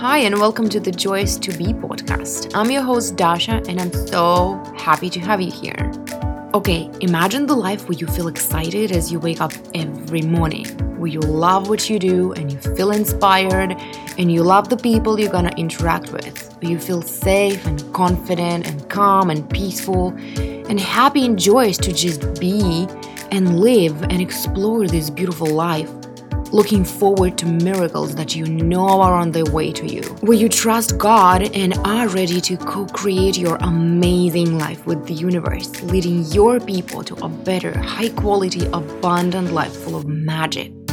Hi, and welcome to the Joyous to Be podcast. I'm your host, Dasha, and I'm so happy to have you here. Okay, imagine the life where you feel excited as you wake up every morning, where you love what you do and you feel inspired, and you love the people you're gonna interact with, where you feel safe and confident and calm and peaceful and happy and joyous to just be and live and explore this beautiful life looking forward to miracles that you know are on their way to you, where you trust God and are ready to co create your amazing life with the universe, leading your people to a better, high quality, abundant life full of magic.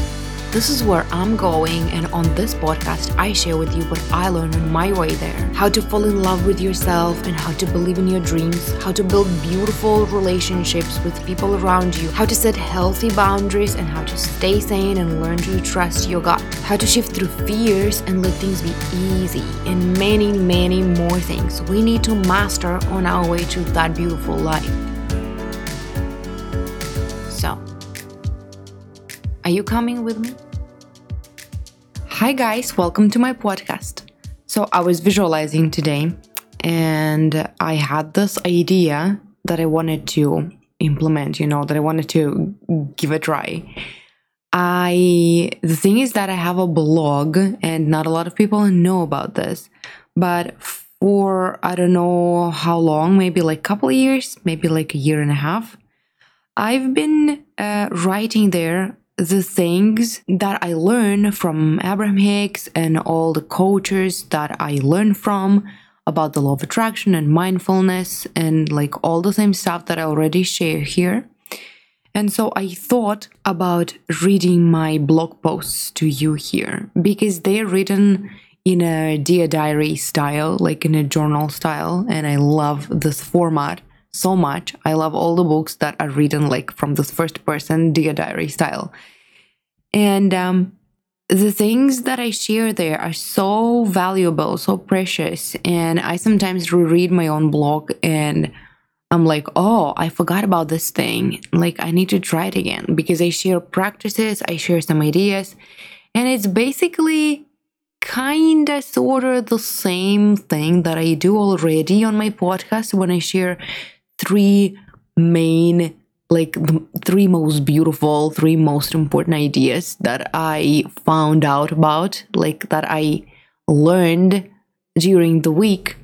This is where I'm going, and on this podcast, I share with you what I learned on my way there. How to fall in love with yourself and how to believe in your dreams, how to build beautiful relationships with people around you, how to set healthy boundaries, and how to stay sane and learn to trust your gut, how to shift through fears and let things be easy, and many, many more things. We need to master on our way to that beautiful life. So, are you coming with me? Hi, guys, welcome to my podcast. So, I was visualizing today and I had this idea that I wanted to implement, you know, that I wanted to give a try. I, the thing is that I have a blog and not a lot of people know about this, but for I don't know how long, maybe like a couple years, maybe like a year and a half, I've been uh, writing there the things that I learn from Abraham Hicks and all the coaches that I learn from about the law of attraction and mindfulness and like all the same stuff that I already share here. And so I thought about reading my blog posts to you here because they're written in a Dear Diary style, like in a journal style, and I love this format so much. I love all the books that are written like from this first person Dear Diary style. And um, the things that I share there are so valuable, so precious. And I sometimes reread my own blog and I'm like, oh, I forgot about this thing. Like, I need to try it again because I share practices, I share some ideas, and it's basically kind of sort of the same thing that I do already on my podcast when I share three main like the three most beautiful three most important ideas that i found out about like that i learned during the week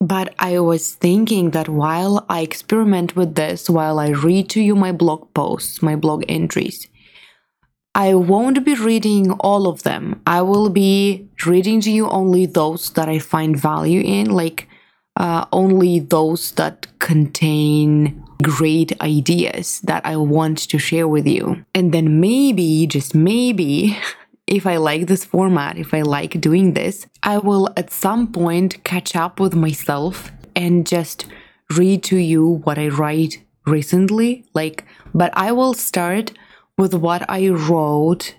but i was thinking that while i experiment with this while i read to you my blog posts my blog entries I won't be reading all of them. I will be reading to you only those that I find value in, like uh, only those that contain great ideas that I want to share with you. And then maybe, just maybe, if I like this format, if I like doing this, I will at some point catch up with myself and just read to you what I write recently. Like, but I will start with what I wrote.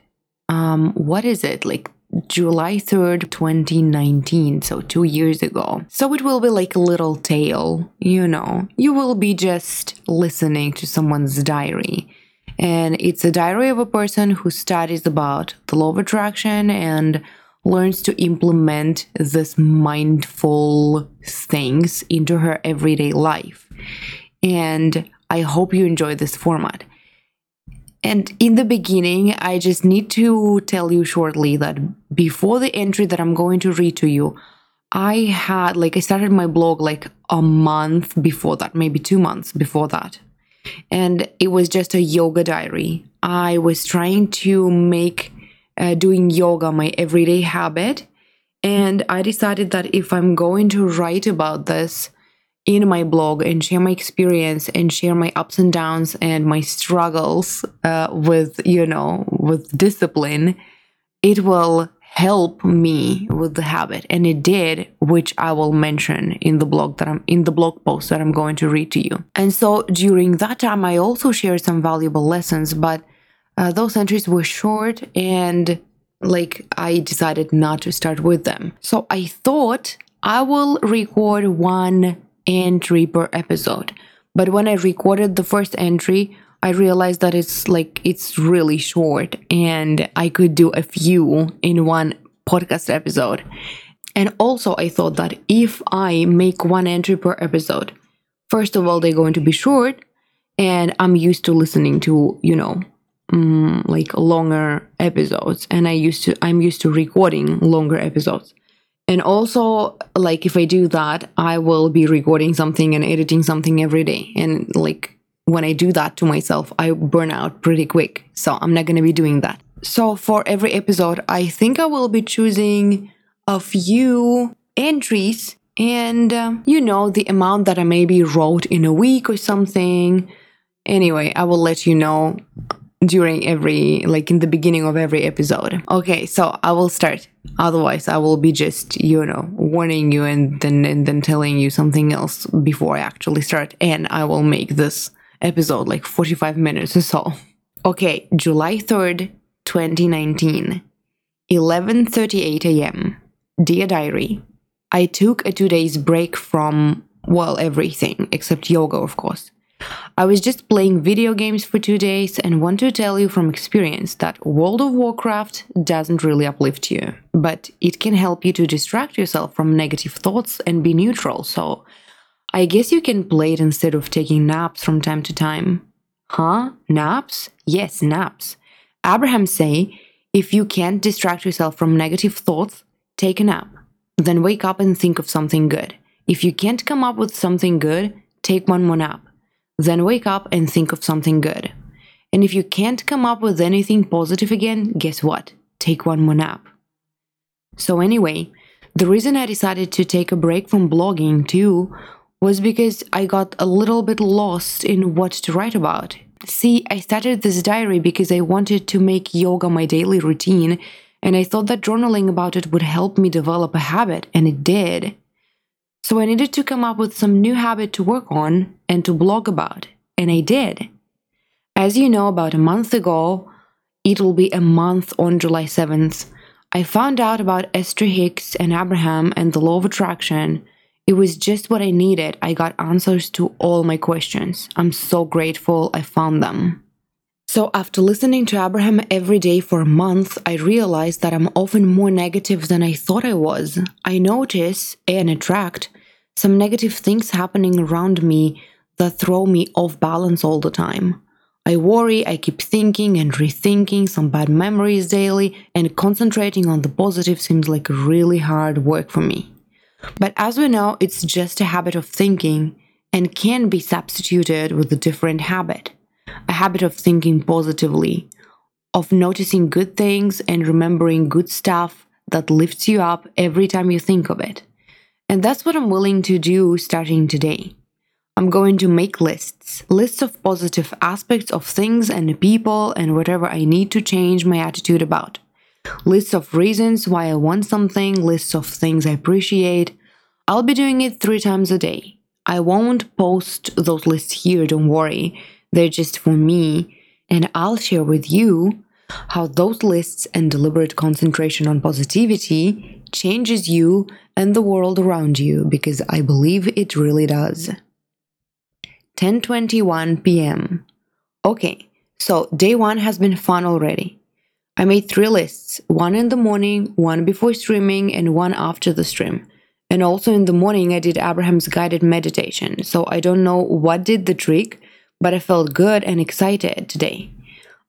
Um, what is it? Like July 3rd, 2019, so two years ago. So it will be like a little tale, you know. You will be just listening to someone's diary. And it's a diary of a person who studies about the law of attraction and learns to implement this mindful things into her everyday life. And I hope you enjoy this format. And in the beginning, I just need to tell you shortly that before the entry that I'm going to read to you, I had like I started my blog like a month before that, maybe two months before that. And it was just a yoga diary. I was trying to make uh, doing yoga my everyday habit. And I decided that if I'm going to write about this, in my blog and share my experience and share my ups and downs and my struggles uh, with you know with discipline it will help me with the habit. And it did which i will mention in the blog that i'm in the blog post that i'm going to read to you. And so during that time i also shared some valuable lessons but uh, those entries were short and like i decided not to start with them. So i thought i will record one entry per episode. But when I recorded the first entry, I realized that it's like it's really short and I could do a few in one podcast episode. And also, I thought that if I make one entry per episode, first of all, they're going to be short, and I'm used to listening to, you know, um, like longer episodes, and I used to, I'm used to recording longer episodes. And also, like, if I do that, I will be recording something and editing something every day. And, like, when I do that to myself, I burn out pretty quick. So I'm not going to be doing that. So for every episode, I think I will be choosing a few entries and, um, you know, the amount that I maybe wrote in a week or something. Anyway, I will let you know during every, like in the beginning of every episode. Okay, so I will start. Otherwise, I will be just, you know, warning you and then and then telling you something else before I actually start. And I will make this episode like 45 minutes or so. Okay, July 3rd, 2019, 11:38 a.m. Dear diary, I took a 2 days break from well everything except yoga, of course. I was just playing video games for 2 days and want to tell you from experience that World of Warcraft doesn't really uplift you, but it can help you to distract yourself from negative thoughts and be neutral. So, I guess you can play it instead of taking naps from time to time. Huh? Naps? Yes, naps. Abraham say, if you can't distract yourself from negative thoughts, take a nap. Then wake up and think of something good. If you can't come up with something good, take one more nap. Then wake up and think of something good. And if you can't come up with anything positive again, guess what? Take one more nap. So, anyway, the reason I decided to take a break from blogging too was because I got a little bit lost in what to write about. See, I started this diary because I wanted to make yoga my daily routine, and I thought that journaling about it would help me develop a habit, and it did. So I needed to come up with some new habit to work on and to blog about, and I did. As you know, about a month ago, it will be a month on July 7th, I found out about Esther Hicks and Abraham and the law of attraction it was just what I needed. I got answers to all my questions. I'm so grateful I found them. So, after listening to Abraham every day for a month, I realized that I'm often more negative than I thought I was. I notice and attract some negative things happening around me that throw me off balance all the time. I worry, I keep thinking and rethinking some bad memories daily, and concentrating on the positive seems like really hard work for me. But as we know, it's just a habit of thinking and can be substituted with a different habit a habit of thinking positively, of noticing good things and remembering good stuff that lifts you up every time you think of it. And that's what I'm willing to do starting today. I'm going to make lists, lists of positive aspects of things and people and whatever I need to change my attitude about lists of reasons why I want something, lists of things I appreciate. I'll be doing it three times a day. I won't post those lists here, don't worry. They're just for me, and I'll share with you how those lists and deliberate concentration on positivity changes you and the world around you because I believe it really does. 10:21 p.m. Okay, so day 1 has been fun already. I made three lists one in the morning, one before streaming, and one after the stream. And also in the morning, I did Abraham's guided meditation. So I don't know what did the trick, but I felt good and excited today.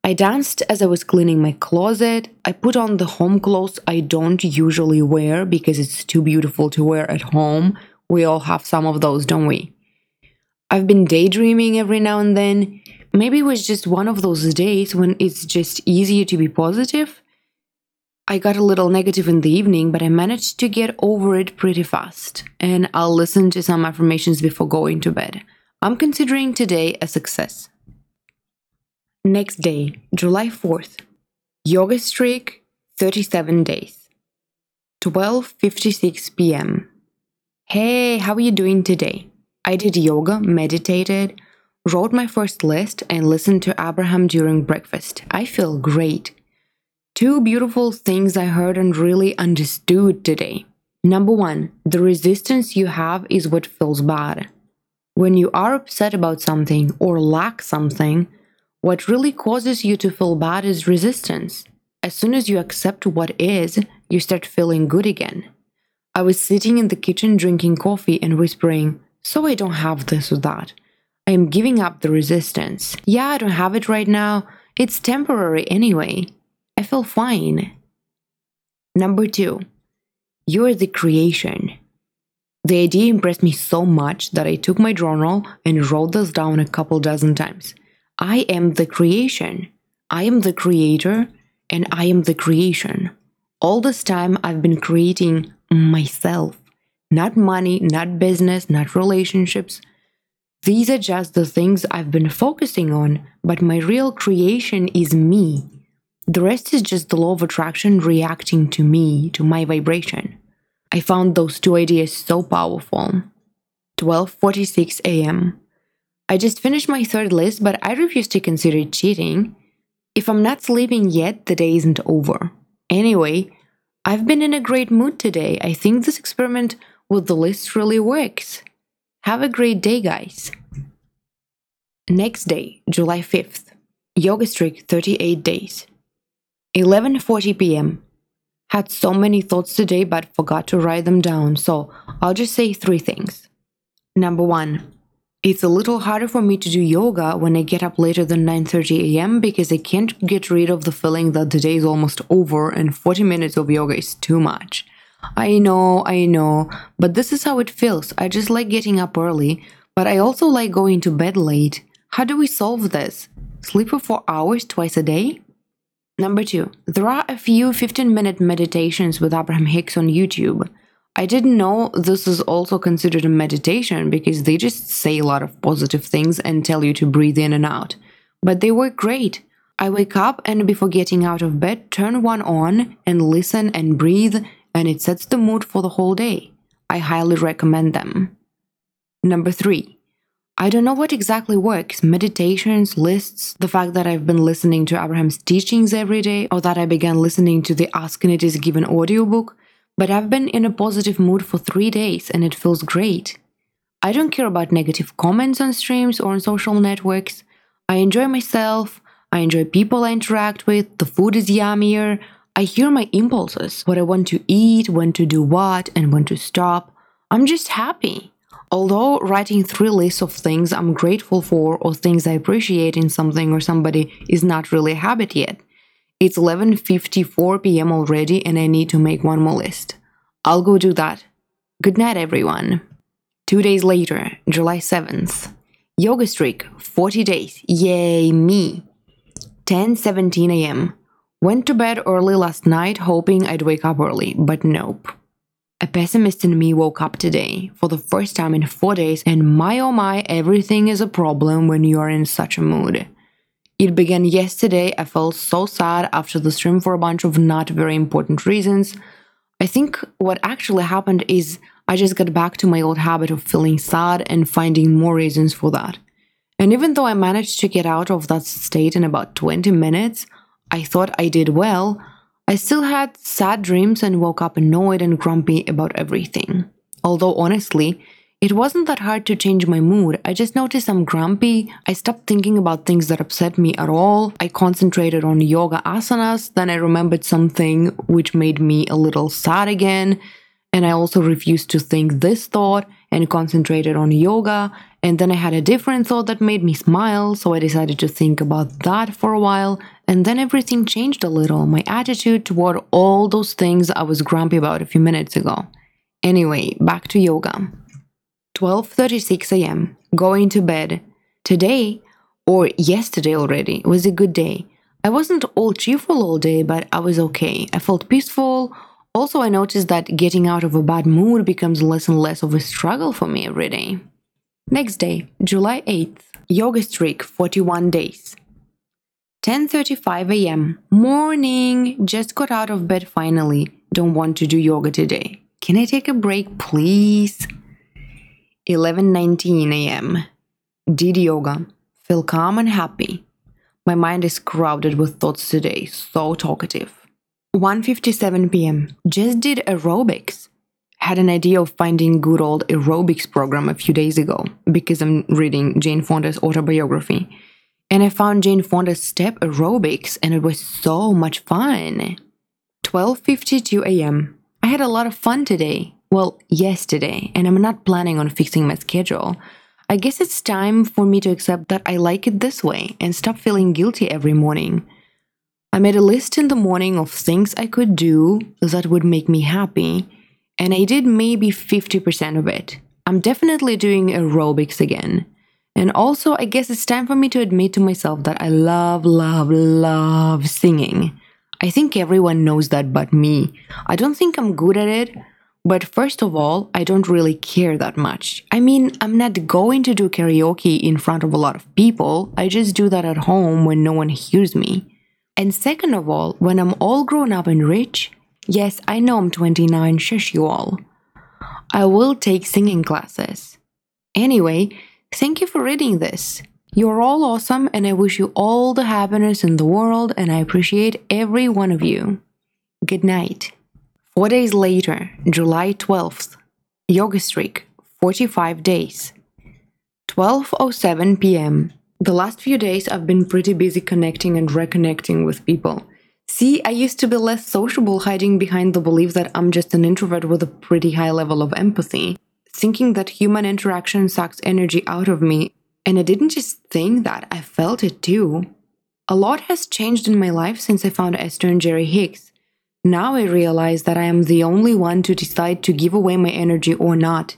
I danced as I was cleaning my closet. I put on the home clothes I don't usually wear because it's too beautiful to wear at home. We all have some of those, don't we? I've been daydreaming every now and then, maybe it was just one of those days when it's just easier to be positive. I got a little negative in the evening, but I managed to get over it pretty fast, and I'll listen to some affirmations before going to bed. I'm considering today a success. Next day, July 4th. Yoga streak 37 days. 12:56 p.m. Hey, how are you doing today? I did yoga, meditated, wrote my first list, and listened to Abraham during breakfast. I feel great. Two beautiful things I heard and really understood today. Number one, the resistance you have is what feels bad. When you are upset about something or lack something, what really causes you to feel bad is resistance. As soon as you accept what is, you start feeling good again. I was sitting in the kitchen drinking coffee and whispering, So I don't have this or that. I am giving up the resistance. Yeah, I don't have it right now. It's temporary anyway. I feel fine. Number two, you're the creation. The idea impressed me so much that I took my journal and wrote this down a couple dozen times. I am the creation. I am the creator and I am the creation. All this time I've been creating myself. Not money, not business, not relationships. These are just the things I've been focusing on, but my real creation is me. The rest is just the law of attraction reacting to me, to my vibration. I found those two ideas so powerful. 12:46 a.m. I just finished my third list, but I refuse to consider it cheating. If I'm not sleeping yet, the day isn't over. Anyway, I've been in a great mood today. I think this experiment with the list really works. Have a great day, guys. Next day, July 5th. Yoga streak 38 days. 11:40 p.m. Had so many thoughts today but forgot to write them down, so I'll just say three things. Number 1. It's a little harder for me to do yoga when I get up later than 9:30 a.m. because I can't get rid of the feeling that the day is almost over and 40 minutes of yoga is too much. I know, I know, but this is how it feels. I just like getting up early, but I also like going to bed late. How do we solve this? Sleep for 4 hours twice a day? Number 2. There are a few 15-minute meditations with Abraham Hicks on YouTube. I didn't know this is also considered a meditation because they just say a lot of positive things and tell you to breathe in and out. But they work great. I wake up and before getting out of bed, turn one on and listen and breathe, and it sets the mood for the whole day. I highly recommend them. Number three, I don't know what exactly works meditations, lists, the fact that I've been listening to Abraham's teachings every day, or that I began listening to the Ask and It Is Given audiobook. But I've been in a positive mood for three days and it feels great. I don't care about negative comments on streams or on social networks. I enjoy myself. I enjoy people I interact with. The food is yummier. I hear my impulses, what I want to eat, when to do what, and when to stop. I'm just happy. Although writing three lists of things I'm grateful for or things I appreciate in something or somebody is not really a habit yet, it's 11:54 p.m. already and I need to make one more list. I'll go do that. Good night everyone. 2 days later, July 7th. Yoga streak 40 days. Yay me. 10:17 a.m. Went to bed early last night hoping I'd wake up early, but nope. A pessimist in me woke up today for the first time in 4 days and my oh my everything is a problem when you are in such a mood. It began yesterday. I felt so sad after the stream for a bunch of not very important reasons. I think what actually happened is I just got back to my old habit of feeling sad and finding more reasons for that. And even though I managed to get out of that state in about 20 minutes, I thought I did well. I still had sad dreams and woke up annoyed and grumpy about everything. Although honestly, it wasn't that hard to change my mood. I just noticed I'm grumpy. I stopped thinking about things that upset me at all. I concentrated on yoga asanas. Then I remembered something which made me a little sad again. And I also refused to think this thought and concentrated on yoga. And then I had a different thought that made me smile. So I decided to think about that for a while. And then everything changed a little. My attitude toward all those things I was grumpy about a few minutes ago. Anyway, back to yoga. 12:36 a.m. Going to bed. Today or yesterday already was a good day. I wasn't all cheerful all day, but I was okay. I felt peaceful. Also, I noticed that getting out of a bad mood becomes less and less of a struggle for me every day. Next day, July 8th. Yoga streak 41 days. 10:35 a.m. Morning. Just got out of bed finally. Don't want to do yoga today. Can I take a break, please? 11:19 a.m. Did yoga. Feel calm and happy. My mind is crowded with thoughts today, so talkative. 1:57 p.m. Just did aerobics. Had an idea of finding good old aerobics program a few days ago because I'm reading Jane Fonda's autobiography. And I found Jane Fonda's step aerobics and it was so much fun. 12:52 a.m. I had a lot of fun today. Well, yesterday, and I'm not planning on fixing my schedule. I guess it's time for me to accept that I like it this way and stop feeling guilty every morning. I made a list in the morning of things I could do that would make me happy, and I did maybe 50% of it. I'm definitely doing aerobics again. And also, I guess it's time for me to admit to myself that I love, love, love singing. I think everyone knows that but me. I don't think I'm good at it, but first of all, I don't really care that much. I mean, I'm not going to do karaoke in front of a lot of people, I just do that at home when no one hears me. And second of all, when I'm all grown up and rich, yes, I know I'm 29, shush you all. I will take singing classes. Anyway, Thank you for reading this. You're all awesome, and I wish you all the happiness in the world, and I appreciate every one of you. Good night. Four days later, July 12th, yoga streak, 45 days. 12:07 p.m. The last few days I've been pretty busy connecting and reconnecting with people. See, I used to be less sociable hiding behind the belief that I'm just an introvert with a pretty high level of empathy thinking that human interaction sucks energy out of me. And I didn't just think that, I felt it too. A lot has changed in my life since I found Esther and Jerry Hicks. Now I realize that I am the only one to decide to give away my energy or not,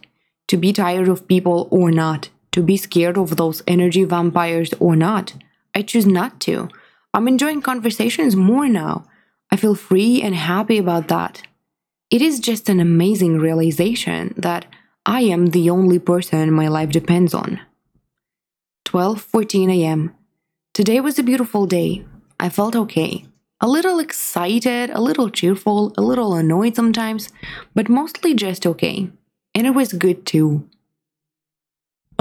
to be tired of people or not, to be scared of those energy vampires or not. I choose not to. I'm enjoying conversations more now. I feel free and happy about that. It is just an amazing realization that I am the only person my life depends on. 12:14 a.m. Today was a beautiful day. I felt okay. A little excited, a little cheerful, a little annoyed sometimes, but mostly just okay. And it was good too.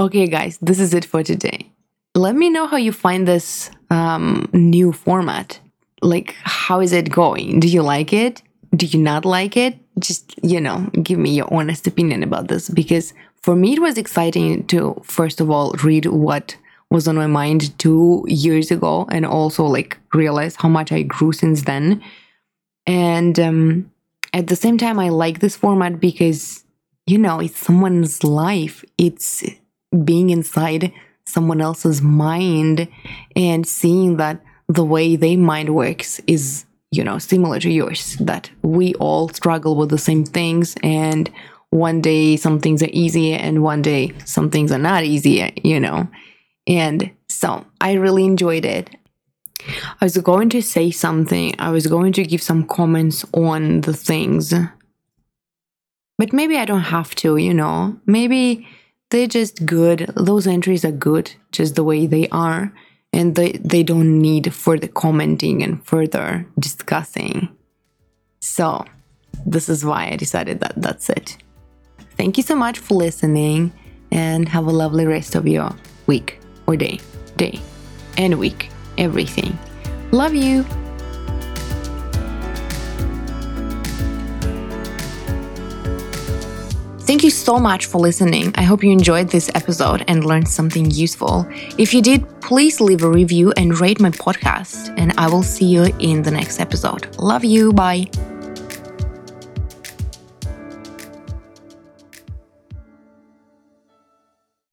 Okay, guys, this is it for today. Let me know how you find this um, new format. Like, how is it going? Do you like it? Do you not like it? just, you know, give me your honest opinion about this because for me it was exciting to, first of all, read what was on my mind two years ago and also like realize how much I grew since then. And um, at the same time, I like this format because, you know, it's someone's life, it's being inside someone else's mind and seeing that the way their mind works is you know, similar to yours, that we all struggle with the same things and one day some things are easier and one day some things are not easier, you know. And so I really enjoyed it. I was going to say something, I was going to give some comments on the things. But maybe I don't have to, you know. Maybe they're just good. Those entries are good just the way they are and they, they don't need further commenting and further discussing. So, this is why I decided that that's it. Thank you so much for listening and have a lovely rest of your week or day, day and week, everything. Love you. Thank you so much for listening. I hope you enjoyed this episode and learned something useful. If you did, please leave a review and rate my podcast, and I will see you in the next episode. Love you. Bye.